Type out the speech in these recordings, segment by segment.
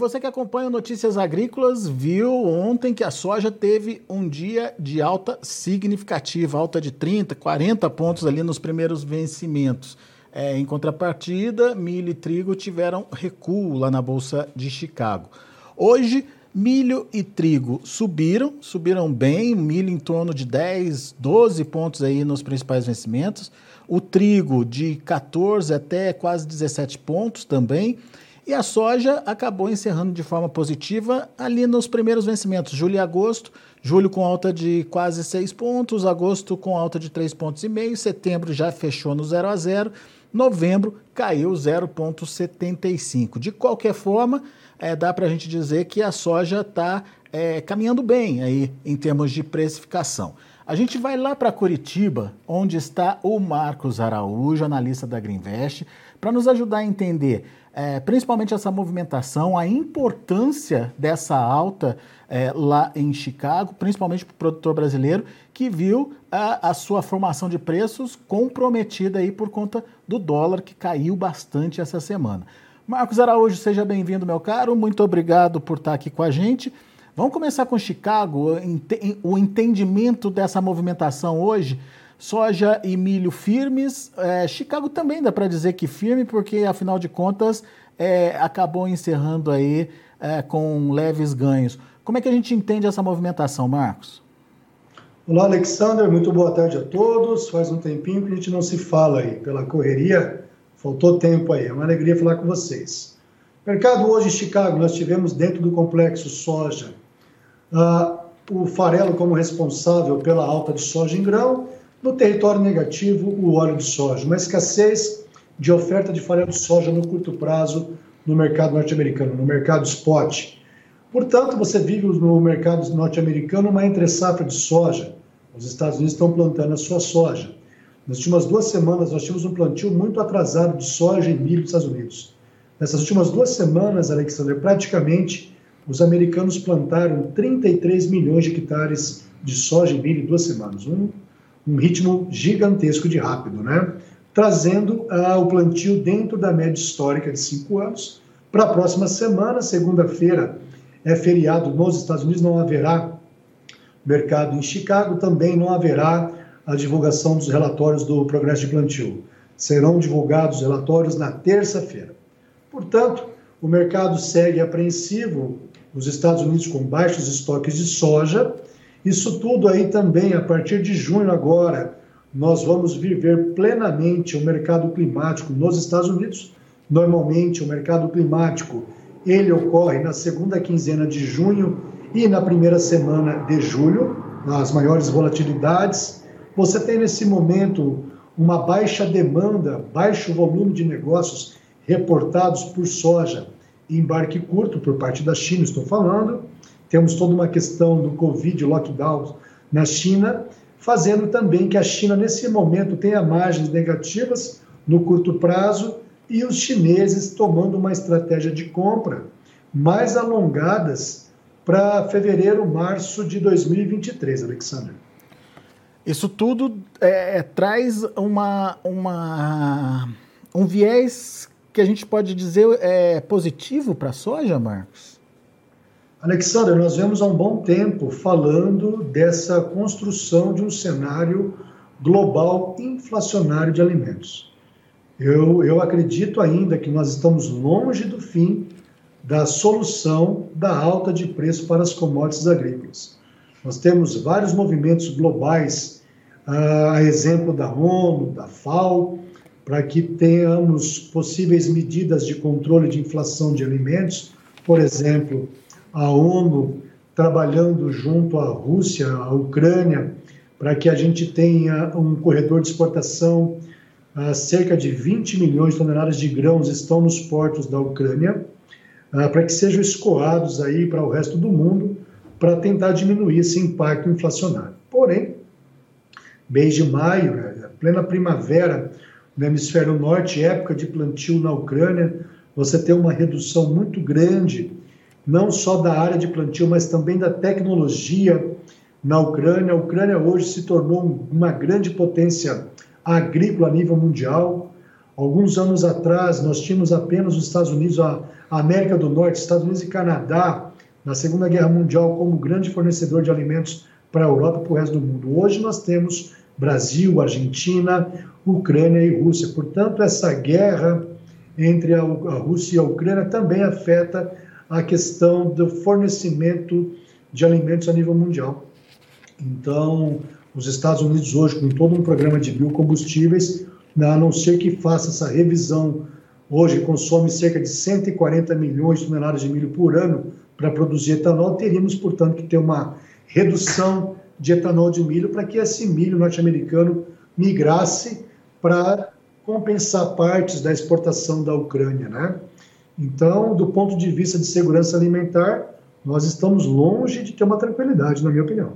você que acompanha Notícias Agrícolas viu ontem que a soja teve um dia de alta significativa, alta de 30, 40 pontos ali nos primeiros vencimentos. É, em contrapartida, milho e trigo tiveram recuo lá na Bolsa de Chicago. Hoje, milho e trigo subiram, subiram bem, milho em torno de 10, 12 pontos aí nos principais vencimentos. O trigo de 14 até quase 17 pontos também. E a soja acabou encerrando de forma positiva ali nos primeiros vencimentos, julho e agosto. Julho com alta de quase 6 pontos, agosto com alta de 3,5 pontos setembro já fechou no 0 a 0, novembro caiu 0,75. De qualquer forma, é, dá para a gente dizer que a soja está é, caminhando bem aí em termos de precificação. A gente vai lá para Curitiba, onde está o Marcos Araújo, analista da Greenvest, para nos ajudar a entender é, principalmente essa movimentação, a importância dessa alta é, lá em Chicago, principalmente para o produtor brasileiro, que viu a, a, sua formação de preços comprometida aí por conta do dólar, que caiu bastante essa semana. Marcos Araújo, seja bem-vindo, meu caro. Muito obrigado por estar aqui com a gente. Vamos começar com Chicago, o entendimento dessa movimentação hoje. Soja e milho firmes. É, Chicago também dá para dizer que firme, porque afinal de contas é, acabou encerrando aí é, com leves ganhos. Como é que a gente entende essa movimentação, Marcos? Olá, Alexander. Muito boa tarde a todos. Faz um tempinho que a gente não se fala aí pela correria Faltou tempo aí, é uma alegria falar com vocês. Mercado hoje em Chicago, nós tivemos dentro do complexo soja uh, o farelo como responsável pela alta de soja em grão, no território negativo, o óleo de soja, uma escassez de oferta de farelo de soja no curto prazo no mercado norte-americano, no mercado spot. Portanto, você vive no mercado norte-americano uma entre-safra de soja. Os Estados Unidos estão plantando a sua soja. Nas últimas duas semanas, nós tivemos um plantio muito atrasado de soja e milho dos Estados Unidos. Nessas últimas duas semanas, Alexander, praticamente os americanos plantaram 33 milhões de hectares de soja e milho em duas semanas. Um, um ritmo gigantesco de rápido, né? Trazendo uh, o plantio dentro da média histórica de cinco anos. Para a próxima semana, segunda-feira, é feriado nos Estados Unidos, não haverá mercado em Chicago, também não haverá a divulgação dos relatórios do progresso de plantio. Serão divulgados os relatórios na terça-feira. Portanto, o mercado segue apreensivo, os Estados Unidos com baixos estoques de soja. Isso tudo aí também, a partir de junho agora, nós vamos viver plenamente o mercado climático nos Estados Unidos. Normalmente, o mercado climático ele ocorre na segunda quinzena de junho e na primeira semana de julho, as maiores volatilidades você tem nesse momento uma baixa demanda, baixo volume de negócios reportados por soja e embarque curto por parte da China, estou falando. Temos toda uma questão do Covid, lockdown na China, fazendo também que a China, nesse momento, tenha margens negativas no curto prazo e os chineses tomando uma estratégia de compra mais alongadas para fevereiro, março de 2023, Alexandre. Isso tudo é, é, traz uma, uma, um viés que a gente pode dizer é positivo para a soja, Marcos? Alexandre, nós vemos há um bom tempo falando dessa construção de um cenário global inflacionário de alimentos. Eu, eu acredito ainda que nós estamos longe do fim da solução da alta de preço para as commodities agrícolas. Nós temos vários movimentos globais, a exemplo da ONU, da FAO, para que tenhamos possíveis medidas de controle de inflação de alimentos, por exemplo, a ONU trabalhando junto à Rússia, à Ucrânia, para que a gente tenha um corredor de exportação. cerca de 20 milhões de toneladas de grãos estão nos portos da Ucrânia, para que sejam escoados aí para o resto do mundo para tentar diminuir esse impacto inflacionário. Porém, mês de maio, né, plena primavera no hemisfério norte, época de plantio na Ucrânia, você tem uma redução muito grande, não só da área de plantio, mas também da tecnologia na Ucrânia. A Ucrânia hoje se tornou uma grande potência agrícola a nível mundial. Alguns anos atrás, nós tínhamos apenas os Estados Unidos, a América do Norte, Estados Unidos e Canadá, na Segunda Guerra Mundial, como grande fornecedor de alimentos para a Europa e para o resto do mundo. Hoje nós temos Brasil, Argentina, Ucrânia e Rússia. Portanto, essa guerra entre a Rússia e a Ucrânia também afeta a questão do fornecimento de alimentos a nível mundial. Então, os Estados Unidos hoje, com todo um programa de biocombustíveis, a não ser que faça essa revisão, hoje consome cerca de 140 milhões de toneladas de milho por ano para produzir etanol, teríamos, portanto, que ter uma redução de etanol de milho para que esse milho norte-americano migrasse para compensar partes da exportação da Ucrânia, né? Então, do ponto de vista de segurança alimentar, nós estamos longe de ter uma tranquilidade, na minha opinião.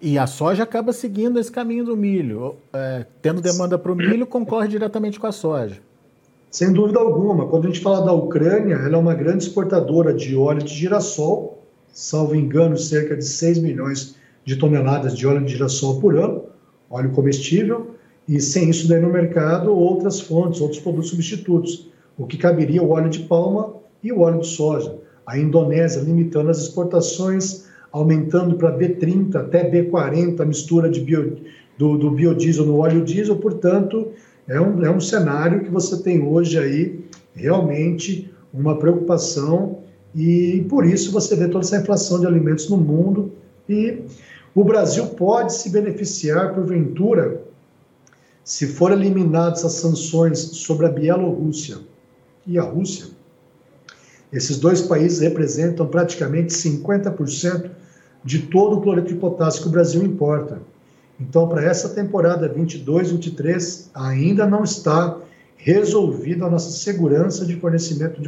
E a soja acaba seguindo esse caminho do milho. É, tendo demanda para o milho, concorre diretamente com a soja. Sem dúvida alguma. Quando a gente fala da Ucrânia, ela é uma grande exportadora de óleo de girassol, salvo engano, cerca de 6 milhões de toneladas de óleo de girassol por ano, óleo comestível, e sem isso daí no mercado, outras fontes, outros produtos substitutos, o que caberia o óleo de palma e o óleo de soja. A Indonésia limitando as exportações aumentando para B30 até B40 a mistura de bio, do, do, biodiesel no óleo diesel, portanto, é um, é um cenário que você tem hoje aí realmente uma preocupação e por isso você vê toda essa inflação de alimentos no mundo e o Brasil pode se beneficiar, porventura, se for eliminadas as sanções sobre a Bielorrússia e a Rússia, esses dois países representam praticamente 50% de todo o cloreto de potássio que o Brasil importa. Então, para essa temporada 22-23, ainda não está resolvida a nossa segurança de fornecimento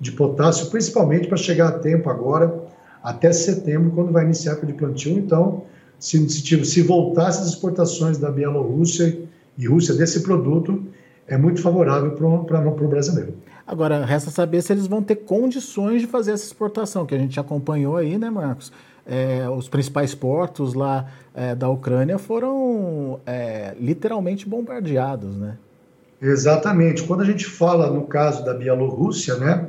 de, potássio, principalmente para chegar a tempo agora, até setembro, quando vai iniciar o de plantio. Então, se, se, se voltasse as exportações da Bielorrússia e Rússia desse produto, é muito favorável para o brasileiro. Agora, resta saber se eles vão ter condições de fazer essa exportação, que a gente acompanhou aí, né, Marcos? É, os principais portos lá é, da Ucrânia foram é, literalmente bombardeados, né? Exatamente. Quando a gente fala no caso da Bielorrússia, né,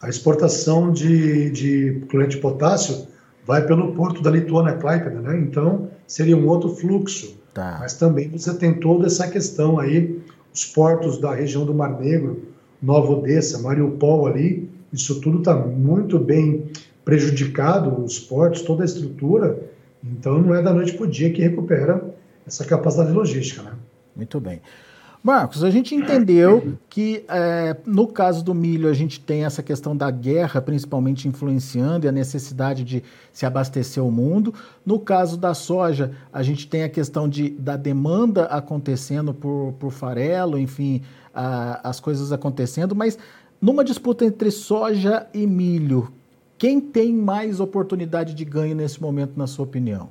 a exportação de, de cloreto de potássio vai pelo porto da Lituânia, Klaipeda, né? Então seria um outro fluxo. Tá. Mas também você tem toda essa questão aí, os portos da região do Mar Negro, Nova Odessa, Mariupol ali, isso tudo está muito bem prejudicado, os portos, toda a estrutura, então não é da noite para o dia que recupera essa capacidade logística. Né? Muito bem. Marcos, a gente entendeu que é, no caso do milho a gente tem essa questão da guerra principalmente influenciando e a necessidade de se abastecer o mundo. No caso da soja, a gente tem a questão de, da demanda acontecendo por, por farelo, enfim, a, as coisas acontecendo, mas numa disputa entre soja e milho, quem tem mais oportunidade de ganho nesse momento, na sua opinião?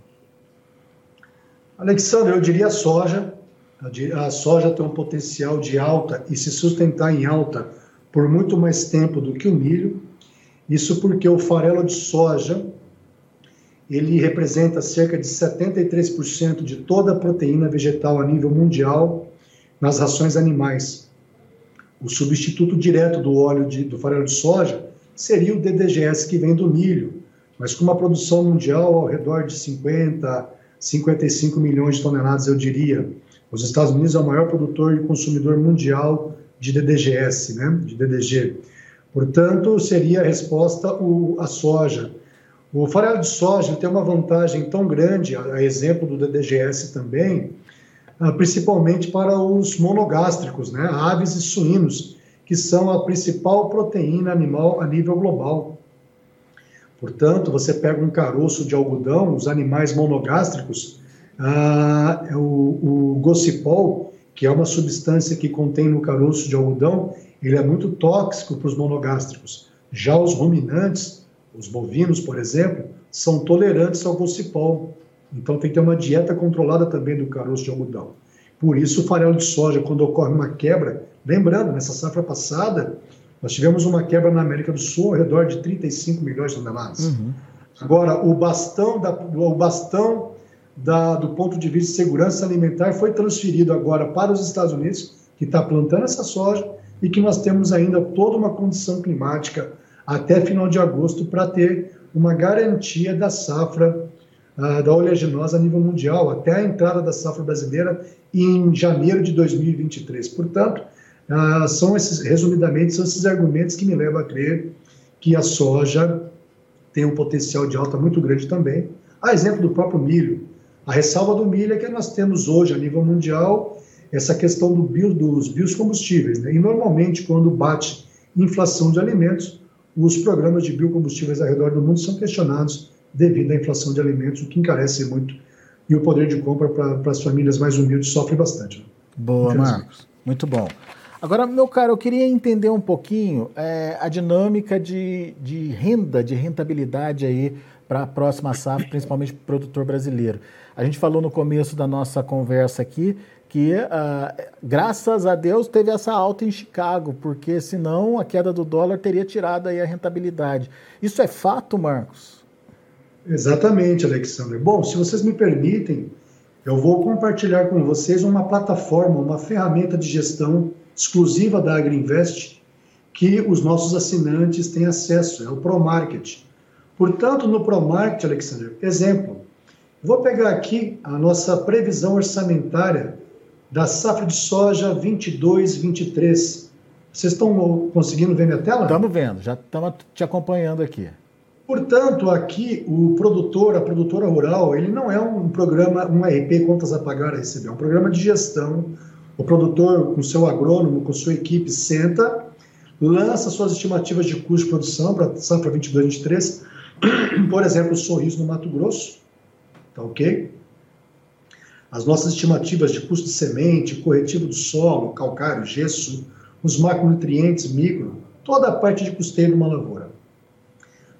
Alexandre, eu diria soja. A soja tem um potencial de alta e se sustentar em alta por muito mais tempo do que o milho. Isso porque o farelo de soja ele representa cerca de 73% de toda a proteína vegetal a nível mundial nas rações animais. O substituto direto do óleo de, do farelo de soja seria o DDGS que vem do milho, mas com uma produção mundial ao redor de 50, 55 milhões de toneladas, eu diria. Os Estados Unidos é o maior produtor e consumidor mundial de DDGS, né, de DDG. Portanto, seria a resposta o, a soja. O farelo de soja tem uma vantagem tão grande, a exemplo do DDGS também, ah, principalmente para os monogástricos, né, aves e suínos, que são a principal proteína animal a nível global. Portanto, você pega um caroço de algodão, os animais monogástricos, ah, é o, o gocipol, que é uma substância que contém no caroço de algodão, ele é muito tóxico para os monogástricos. Já os ruminantes, os bovinos, por exemplo, são tolerantes ao gocipol. Então tem que ter uma dieta controlada também do caroço de algodão. Por isso, o farelo de soja, quando ocorre uma quebra, lembrando, nessa safra passada, nós tivemos uma quebra na América do Sul ao redor de 35 milhões de toneladas. Uhum. Agora, o bastão, da, o bastão da, do ponto de vista de segurança alimentar foi transferido agora para os Estados Unidos, que está plantando essa soja e que nós temos ainda toda uma condição climática até final de agosto para ter uma garantia da safra uh, da oleaginosa a nível mundial, até a entrada da safra brasileira em janeiro de 2023. Portanto, uh, são esses, resumidamente, são esses argumentos que me levam a crer que a soja tem um potencial de alta muito grande também. A exemplo do próprio milho. A ressalva do milho é que nós temos hoje, a nível mundial, essa questão do bio, dos biocombustíveis. Né? E normalmente, quando bate inflação de alimentos, os programas de biocombustíveis ao redor do mundo são questionados devido à inflação de alimentos, o que encarece muito. E o poder de compra para as famílias mais humildes sofre bastante. Né? Boa, Marcos. Muito bom. Agora, meu caro, eu queria entender um pouquinho é, a dinâmica de, de renda, de rentabilidade aí para a próxima safra, principalmente para o produtor brasileiro. A gente falou no começo da nossa conversa aqui que, uh, graças a Deus, teve essa alta em Chicago, porque senão a queda do dólar teria tirado aí a rentabilidade. Isso é fato, Marcos? Exatamente, Alexandre. Bom, se vocês me permitem, eu vou compartilhar com vocês uma plataforma, uma ferramenta de gestão exclusiva da AgriInvest que os nossos assinantes têm acesso, é o ProMarket. Portanto, no ProMarket, Alexandre, exemplo, vou pegar aqui a nossa previsão orçamentária da safra de soja 22-23. Vocês estão conseguindo ver minha tela? Estamos vendo, já estamos te acompanhando aqui. Portanto, aqui o produtor, a produtora rural, ele não é um programa, um RP contas a pagar a receber, é um programa de gestão. O produtor, com seu agrônomo, com sua equipe, senta, lança suas estimativas de custo de produção para a safra 22-23, por exemplo, o Sorriso no Mato Grosso, tá ok? as nossas estimativas de custo de semente, corretivo do solo, calcário, gesso, os macronutrientes, micro, toda a parte de custeio de uma lavoura.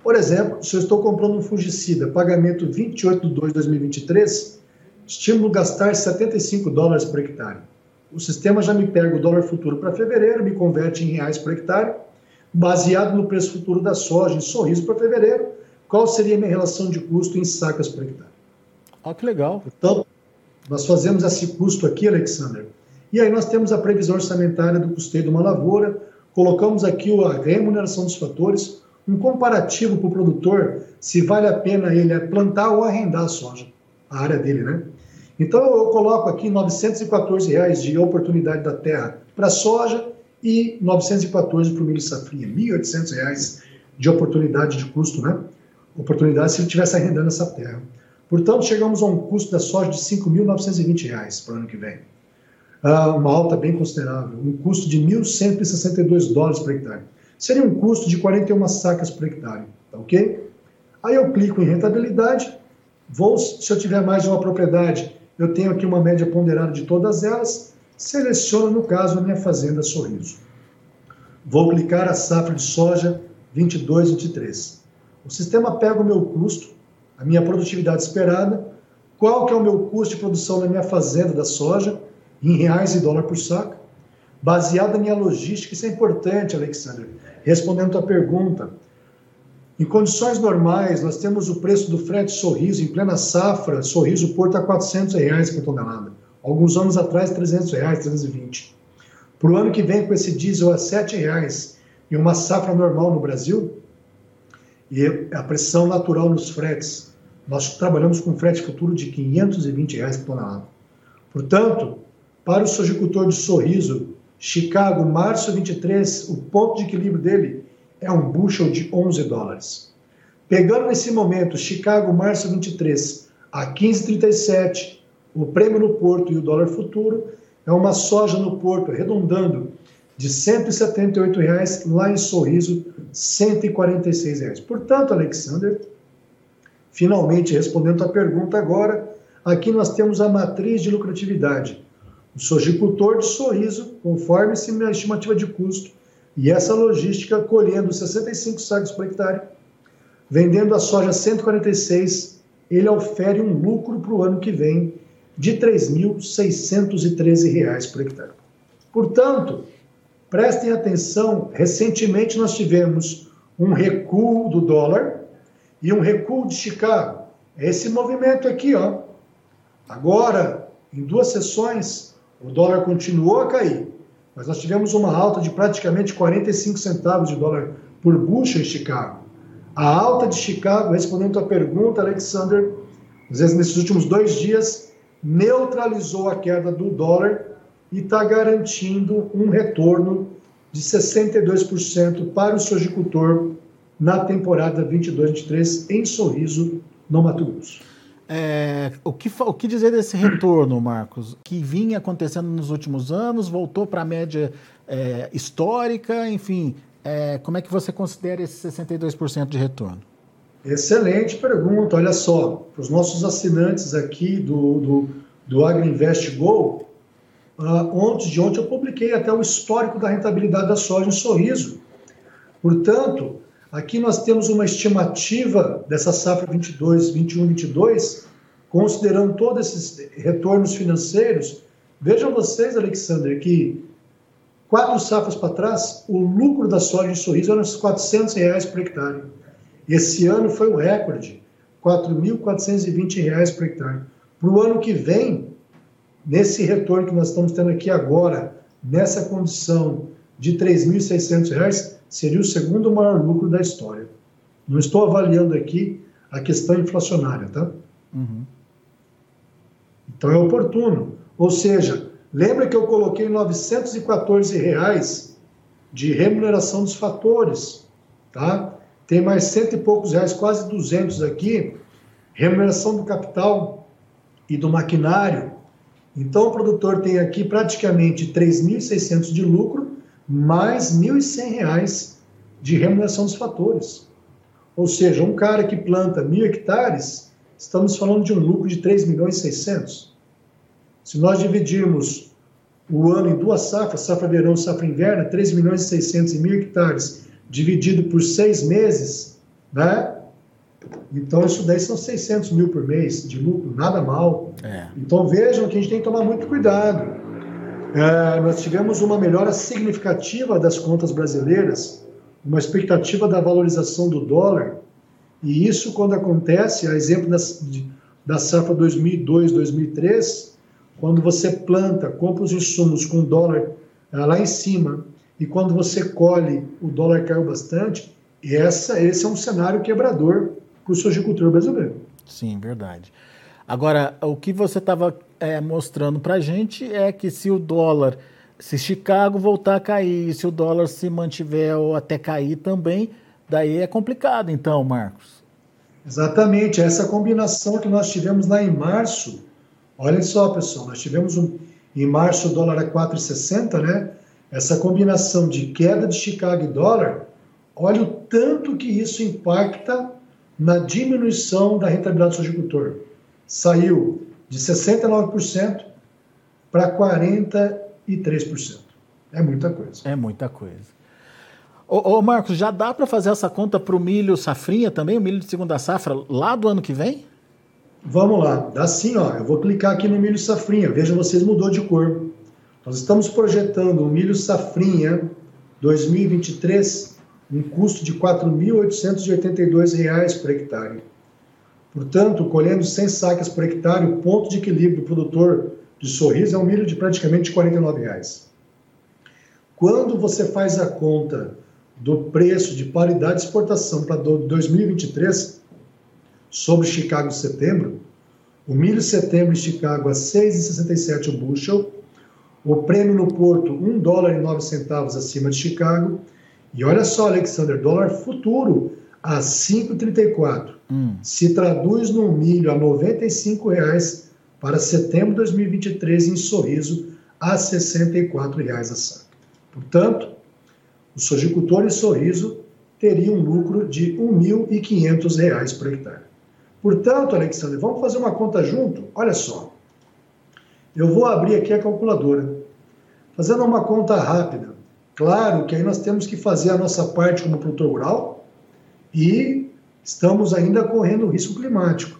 Por exemplo, se eu estou comprando um fungicida, pagamento 28 de 2 de 2023, estímulo gastar 75 dólares por hectare. O sistema já me pega o dólar futuro para fevereiro, me converte em reais por hectare, baseado no preço futuro da soja em sorriso para fevereiro, qual seria a minha relação de custo em sacas por hectare. Olha que legal. Então, nós fazemos esse custo aqui, Alexander, e aí nós temos a previsão orçamentária do custeio de uma lavoura, colocamos aqui a remuneração dos fatores, um comparativo para o produtor se vale a pena ele plantar ou arrendar a soja, a área dele, né? Então eu coloco aqui 914 reais de oportunidade da terra para soja e 914 para o milho safrinha, 1.800 reais de oportunidade de custo, né? Oportunidade se ele estivesse arrendando essa terra. Portanto, chegamos a um custo da soja de R$ 5.920 para o ano que vem. Uh, uma alta bem considerável, um custo de 1.162 dólares por hectare. Seria um custo de 41 sacas por hectare, tá ok? Aí eu clico em rentabilidade, vou, se eu tiver mais de uma propriedade, eu tenho aqui uma média ponderada de todas elas, seleciono, no caso, a minha fazenda Sorriso. Vou clicar a safra de soja 22, 23. O sistema pega o meu custo, a minha produtividade esperada, qual que é o meu custo de produção na minha fazenda da soja, em reais e dólar por saco, baseado na minha logística, isso é importante, Alexandre, respondendo a tua pergunta. Em condições normais, nós temos o preço do frete sorriso, em plena safra, sorriso porto a 400 reais por tonelada. Alguns anos atrás, 300 reais, 320. Para o ano que vem, com esse diesel a 7 reais, e uma safra normal no Brasil, e a pressão natural nos fretes, nós trabalhamos com frete futuro de 520 reais por tonelada. Portanto, para o sojicultor de sorriso, Chicago, março 23, o ponto de equilíbrio dele é um bushel de 11 dólares. Pegando nesse momento, Chicago, março 23, a 15,37, o prêmio no porto e o dólar futuro, é uma soja no porto, arredondando, de 178 reais, lá em Sorriso, 146 reais. Portanto, Alexander, Finalmente, respondendo a pergunta agora, aqui nós temos a matriz de lucratividade. O sojicultor de sorriso, conforme a estimativa de custo, e essa logística colhendo 65 sacos por hectare, vendendo a soja 146, ele ofere um lucro para o ano que vem de R$ 3.613 por hectare. Portanto, prestem atenção, recentemente nós tivemos um recuo do dólar, e um recuo de Chicago. É esse movimento aqui, ó. Agora, em duas sessões, o dólar continuou a cair. mas nós tivemos uma alta de praticamente 45 centavos de dólar por bushel em Chicago. A alta de Chicago, respondendo à pergunta, Alexander, nesses últimos dois dias, neutralizou a queda do dólar e está garantindo um retorno de 62% para o sojicultor na temporada 22-23 em Sorriso, no Mato Grosso. É, o, que, o que dizer desse retorno, Marcos? Que vinha acontecendo nos últimos anos, voltou para a média é, histórica, enfim, é, como é que você considera esse 62% de retorno? Excelente pergunta. Olha só, para os nossos assinantes aqui do, do, do AgriInvest Go, ontem de ontem eu publiquei até o histórico da rentabilidade da soja em sorriso. Portanto, aqui nós temos uma estimativa dessa safra 22, 21, 22, considerando todos esses retornos financeiros. Vejam vocês, Alexander, que quatro safras para trás, o lucro da soja em sorriso era uns 400 reais por hectare. Esse ano foi o recorde, R$ 4.420 por hectare. Para o ano que vem, nesse retorno que nós estamos tendo aqui agora, nessa condição de R$ 3.600, seria o segundo maior lucro da história. Não estou avaliando aqui a questão inflacionária, tá? Uhum. Então é oportuno. Ou seja, lembra que eu coloquei 914 reais de remuneração dos fatores, tá? Tem mais cento e poucos reais, quase 200 aqui, remuneração do capital e do maquinário. Então, o produtor tem aqui praticamente 3.600 de lucro, mais R$ 1.100 de remuneração dos fatores. Ou seja, um cara que planta mil hectares, estamos falando de um lucro de 3 milhões e 600. Se nós dividirmos o ano em duas safras, safra verão e safra inverno, 3 milhões e 600 em mil hectares, dividido por seis meses, né? Então, isso daí são 600 mil por mês de lucro, nada mal. É. Então, vejam que a gente tem que tomar muito cuidado. É, nós tivemos uma melhora significativa das contas brasileiras, uma expectativa da valorização do dólar, e isso, quando acontece, a exemplo das, da safra 2002, 2003, quando você planta, compra os insumos com dólar é, lá em cima e quando você colhe, o dólar caiu bastante, e essa, esse é um cenário quebrador para o sojicultor brasileiro. Sim, verdade. Agora, o que você estava é, mostrando para a gente é que se o dólar, se Chicago voltar a cair, se o dólar se mantiver ou até cair também, daí é complicado, então, Marcos. Exatamente, essa combinação que nós tivemos lá em março. Olha só, pessoal, nós tivemos um, em março o dólar a 4,60, né? essa combinação de queda de Chicago e dólar, olha o tanto que isso impacta na diminuição da rentabilidade do agricultor. Saiu de 69% para 43%. É muita coisa. É muita coisa. Ô, ô Marcos, já dá para fazer essa conta para o milho safrinha também, o milho de segunda safra, lá do ano que vem? Vamos lá, dá sim, ó. Eu vou clicar aqui no milho safrinha. Veja vocês, mudou de cor. Nós estamos projetando o milho safrinha 2023 um custo de R$ 4.882 por hectare. Portanto, colhendo 100 sacas por hectare, o ponto de equilíbrio do produtor de sorriso é um milho de praticamente 49 reais. Quando você faz a conta do preço de paridade de exportação para 2023 sobre Chicago setembro, o milho setembro em Chicago a 6,67 o bushel, o prêmio no Porto, 1 dólar e 9 centavos acima de Chicago. E olha só, Alexander, dólar futuro a 5,34. Hum. Se traduz no milho a 95 reais para setembro de 2023 em Sorriso a 64 reais a saca. Portanto, o sojicultor em Sorriso teria um lucro de R$ 1.500 por hectare. Portanto, Alexander, vamos fazer uma conta junto? Olha só. Eu vou abrir aqui a calculadora. Fazendo uma conta rápida, claro que aí nós temos que fazer a nossa parte como produtor rural e estamos ainda correndo risco climático.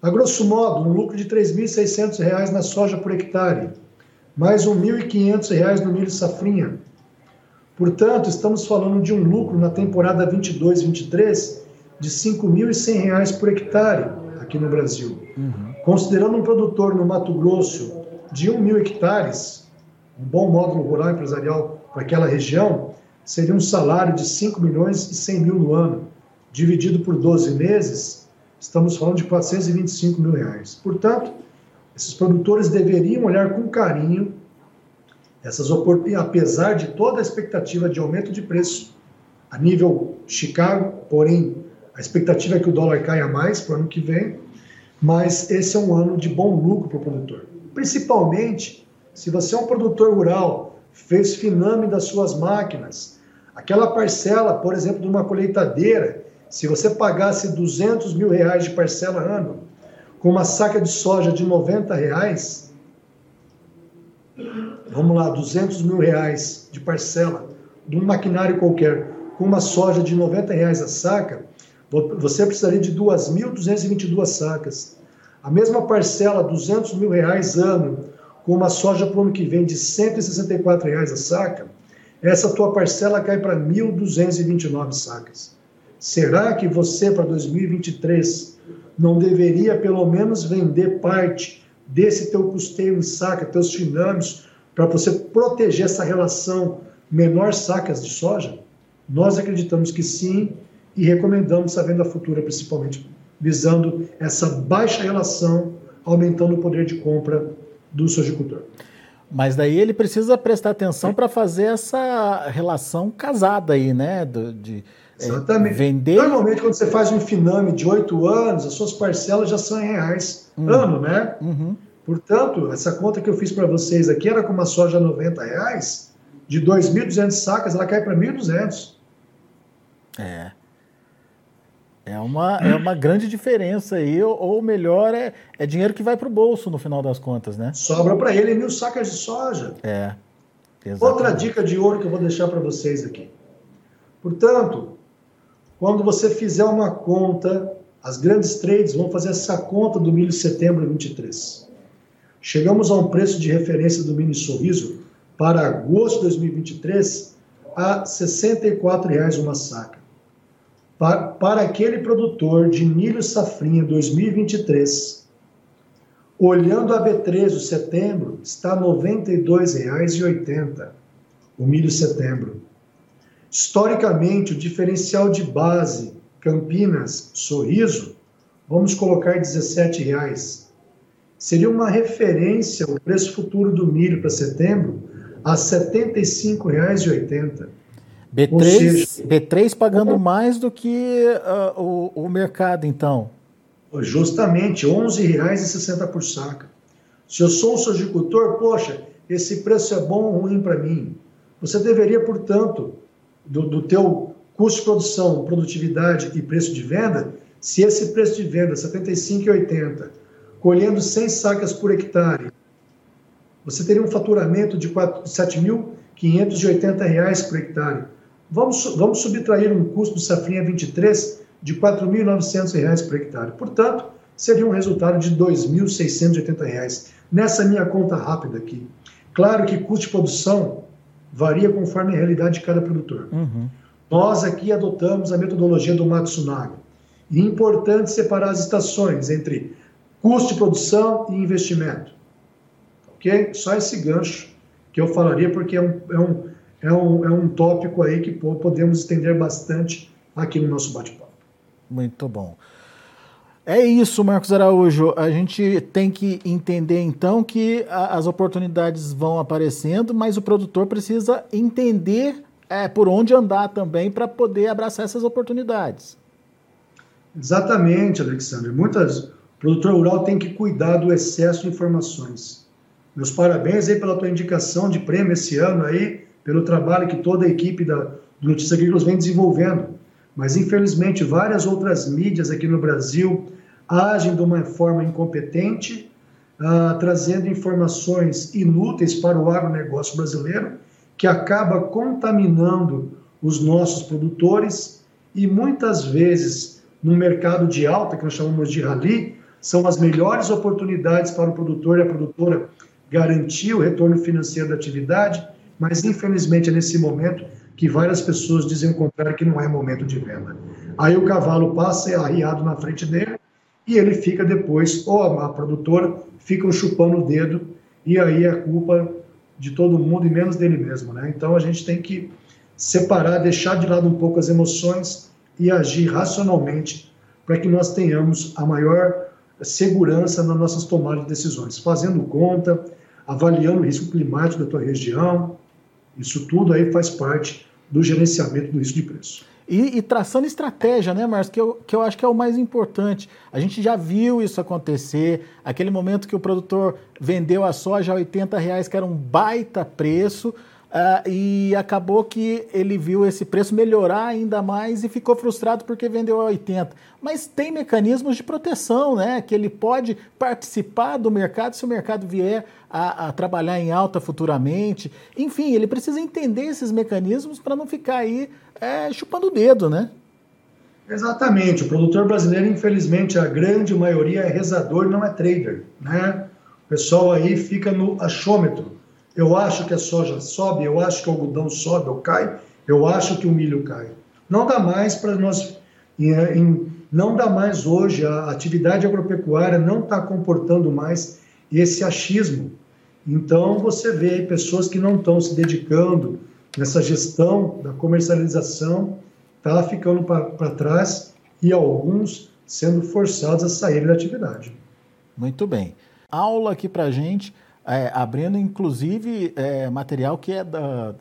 A grosso modo, um lucro de R$ 3.600 na soja por hectare, mais R$ 1.500 no milho safrinha. Portanto, estamos falando de um lucro na temporada 22-23 de R$ 5.100 por hectare aqui no Brasil. Uhum. Considerando um produtor no Mato Grosso de 1 mil hectares, um bom módulo rural empresarial para aquela região, seria um salário de 5 milhões e 100 mil no ano, dividido por 12 meses, estamos falando de 425 mil reais. Portanto, esses produtores deveriam olhar com carinho essas oportunidades, apesar de toda a expectativa de aumento de preço a nível Chicago, porém a expectativa é que o dólar caia mais para o ano que vem, mas esse é um ano de bom lucro para o produtor. Principalmente se você é um produtor rural, fez finame das suas máquinas, aquela parcela, por exemplo, de uma colheitadeira, se você pagasse 200 mil reais de parcela ano, com uma saca de soja de 90 reais, vamos lá, 200 mil reais de parcela de um maquinário qualquer, com uma soja de 90 reais a saca, você precisaria de 2.222 sacas. A mesma parcela, 200 mil reais ano, com uma soja para o ano que vem de 164 reais a saca, essa tua parcela cai para 1.229 sacas. Será que você, para 2023, não deveria pelo menos vender parte desse teu custeio em saca, teus finâmios, para você proteger essa relação menor sacas de soja? Nós acreditamos que sim e recomendamos a venda futura, principalmente visando essa baixa relação, aumentando o poder de compra do sojicultor. Mas daí ele precisa prestar atenção para fazer essa relação casada aí, né? Do, de, é, Exatamente. É, vender... Normalmente, quando você faz um finame de oito anos, as suas parcelas já são em reais uhum. ano, né? Uhum. Portanto, essa conta que eu fiz para vocês aqui era com uma soja 90 reais, de 2.200 sacas, ela cai para 1.200. É. É uma, é uma grande diferença aí, ou, ou melhor, é, é dinheiro que vai para o bolso no final das contas, né? Sobra para ele mil sacas de soja. É. Exatamente. Outra dica de ouro que eu vou deixar para vocês aqui. Portanto, quando você fizer uma conta, as grandes trades vão fazer essa conta do milho setembro 23. Chegamos a um preço de referência do milho sorriso para agosto de 2023 a R$ 64,00 uma saca. Para, para aquele produtor de milho safrinha 2023, olhando a B3 o setembro, está R$ 92,80 o milho setembro. Historicamente, o diferencial de base Campinas Sorriso, vamos colocar R$ 17,00. Seria uma referência o preço futuro do milho para setembro a R$ 75,80. B3, seja, B3 pagando mais do que uh, o, o mercado, então. Justamente, R$ 11,60 por saca. Se eu sou um sojicultor, poxa, esse preço é bom ou ruim para mim? Você deveria, portanto, do, do teu custo de produção, produtividade e preço de venda, se esse preço de venda, R$ 75,80, colhendo 100 sacas por hectare, você teria um faturamento de R$ 7.580 por hectare. Vamos, vamos subtrair um custo do safrinha 23 de R$ 4.900 por hectare. Portanto, seria um resultado de R$ 2.680. Nessa minha conta rápida aqui. Claro que custo de produção varia conforme a realidade de cada produtor. Uhum. Nós aqui adotamos a metodologia do Matsunaga. E é importante separar as estações entre custo de produção e investimento. Ok? Só esse gancho que eu falaria, porque é um, é um, é um, é um tópico aí que podemos estender bastante aqui no nosso bate-papo. Muito bom. É isso, Marcos Araújo. A gente tem que entender então que a, as oportunidades vão aparecendo, mas o produtor precisa entender é, por onde andar também para poder abraçar essas oportunidades. Exatamente, Alexandre. Muitas, o produtor rural tem que cuidar do excesso de informações. Meus parabéns aí pela tua indicação de prêmio esse ano aí pelo trabalho que toda a equipe da, do Notícias Agrícolas vem desenvolvendo. Mas, infelizmente, várias outras mídias aqui no Brasil agem de uma forma incompetente, uh, trazendo informações inúteis para o agronegócio brasileiro, que acaba contaminando os nossos produtores e muitas vezes no mercado de alta, que nós chamamos de rally, são as melhores oportunidades para o produtor e a produtora garantir o retorno financeiro da atividade mas infelizmente é nesse momento que várias pessoas dizem o contrário, que não é momento de venda. Aí o cavalo passa é arriado na frente dele e ele fica depois, ou a, produtora fica chupando o dedo, e aí a culpa de todo mundo e menos dele mesmo, né? Então a gente tem que separar, deixar de lado um pouco as emoções e agir racionalmente para que nós tenhamos a maior segurança nas nossas tomadas de decisões, fazendo conta, avaliando o risco climático da tua região, isso tudo aí faz parte do gerenciamento do risco de preço. E, e, traçando estratégia, né, Marcos? Que eu, que eu acho que é o mais importante. A gente já viu isso acontecer. Aquele momento que o produtor vendeu a soja a 80 reais, que era um baita preço, uh, e acabou que ele viu esse preço melhorar ainda mais e ficou frustrado porque vendeu a 80. Mas tem mecanismos de proteção, né? Que ele pode participar do mercado se o mercado vier a, a trabalhar em alta futuramente. Enfim, ele precisa entender esses mecanismos para não ficar aí é, chupando o dedo, né? Exatamente. O produtor brasileiro, infelizmente, a grande maioria é rezador, não é trader, né? O pessoal aí fica no achômetro. Eu acho que a soja sobe, eu acho que o algodão sobe ou cai, eu acho que o milho cai. Não dá mais para nós, em, em, não dá mais hoje, a atividade agropecuária não está comportando mais esse achismo. Então você vê pessoas que não estão se dedicando nessa gestão da comercialização está ficando para trás e alguns sendo forçados a sair da atividade. Muito bem. Aula aqui para gente, é, abrindo inclusive é, material que é da,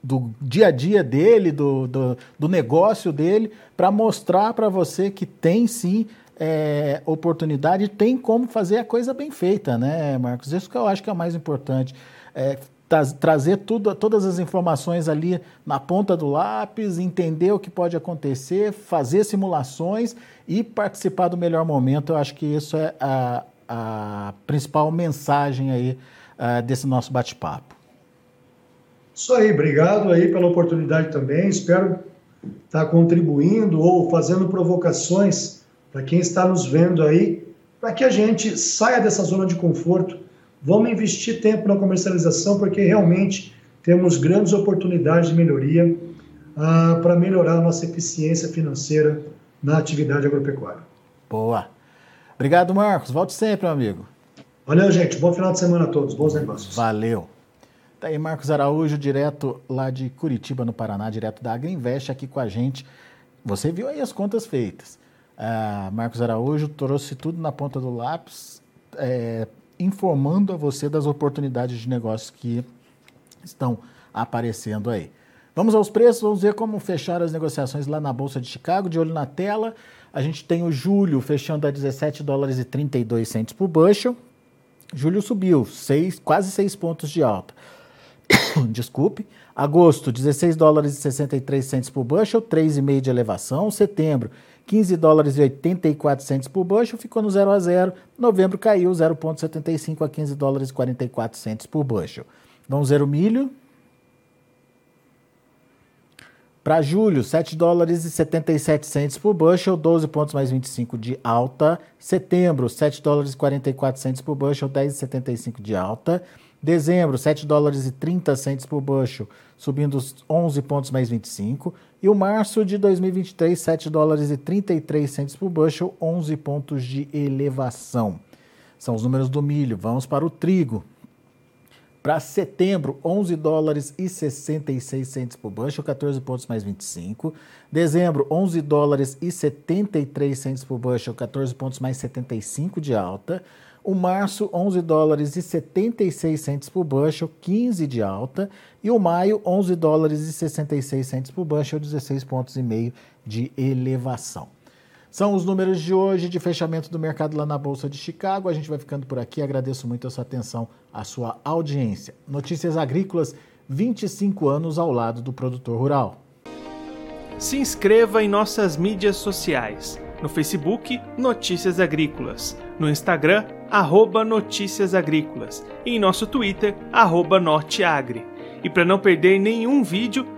do dia a dia dele, do, do, do negócio dele, para mostrar para você que tem sim é, oportunidade, tem como fazer a coisa bem feita, né, Marcos? Isso que eu acho que é o mais importante. É, trazer tudo, todas as informações ali na ponta do lápis, entender o que pode acontecer, fazer simulações e participar do melhor momento. Eu acho que isso é a, a principal mensagem aí uh, desse nosso bate-papo. Isso aí, obrigado aí pela oportunidade também. Espero estar contribuindo ou fazendo provocações para quem está nos vendo aí, para que a gente saia dessa zona de conforto Vamos investir tempo na comercialização, porque realmente temos grandes oportunidades de melhoria ah, para melhorar a nossa eficiência financeira na atividade agropecuária. Boa. Obrigado, Marcos. Volte sempre, meu amigo. Valeu, gente. Bom final de semana a todos. Bons negócios. Valeu. Tá aí Marcos Araújo, direto lá de Curitiba, no Paraná, direto da Agriinvest, aqui com a gente. Você viu aí as contas feitas. Ah, Marcos Araújo trouxe tudo na ponta do lápis. É, informando a você das oportunidades de negócio que estão aparecendo aí. Vamos aos preços, vamos ver como fechar as negociações lá na Bolsa de Chicago, de olho na tela. A gente tem o julho fechando a 17 dólares e 32 centos por bushel. Julho subiu, seis, quase 6 pontos de alta. Desculpe. Agosto, 16 dólares e 63 centos por bushel, 3,5 de elevação. Setembro, 15 dólares e 84 centos por bushel, ficou no 0 a 0. Novembro caiu 0,75 a 15 dólares e 44 centos por bushel. Vamos ver o milho. Para julho, 7 dólares e 77 centos por bushel, 12 pontos mais 25 de alta. Setembro, 7 dólares e 44 centos por bushel, 10,75 de alta. Dezembro, 7 dólares e 30 centos por bushel, subindo 11 pontos mais 25. E o março de 2023, 7 dólares e 33 centos por bushel, 11 pontos de elevação. São os números do milho. Vamos para o trigo. Para setembro, 11 dólares e 66 centos por bushel, 14 pontos mais 25. Dezembro, 11 dólares e 73 centos por bushel, 14 pontos mais 75 de alta. O março, 11 dólares e 76 centos por bushel, 15 de alta. E o maio, 11 dólares e 66 centos por bushel, 16 pontos e meio de elevação. São os números de hoje de fechamento do mercado lá na Bolsa de Chicago. A gente vai ficando por aqui. Agradeço muito a sua atenção, a sua audiência. Notícias Agrícolas, 25 anos ao lado do produtor rural. Se inscreva em nossas mídias sociais. No Facebook, Notícias Agrícolas. No Instagram, arroba Notícias Agrícolas. E em nosso Twitter, arroba Norteagri. E para não perder nenhum vídeo,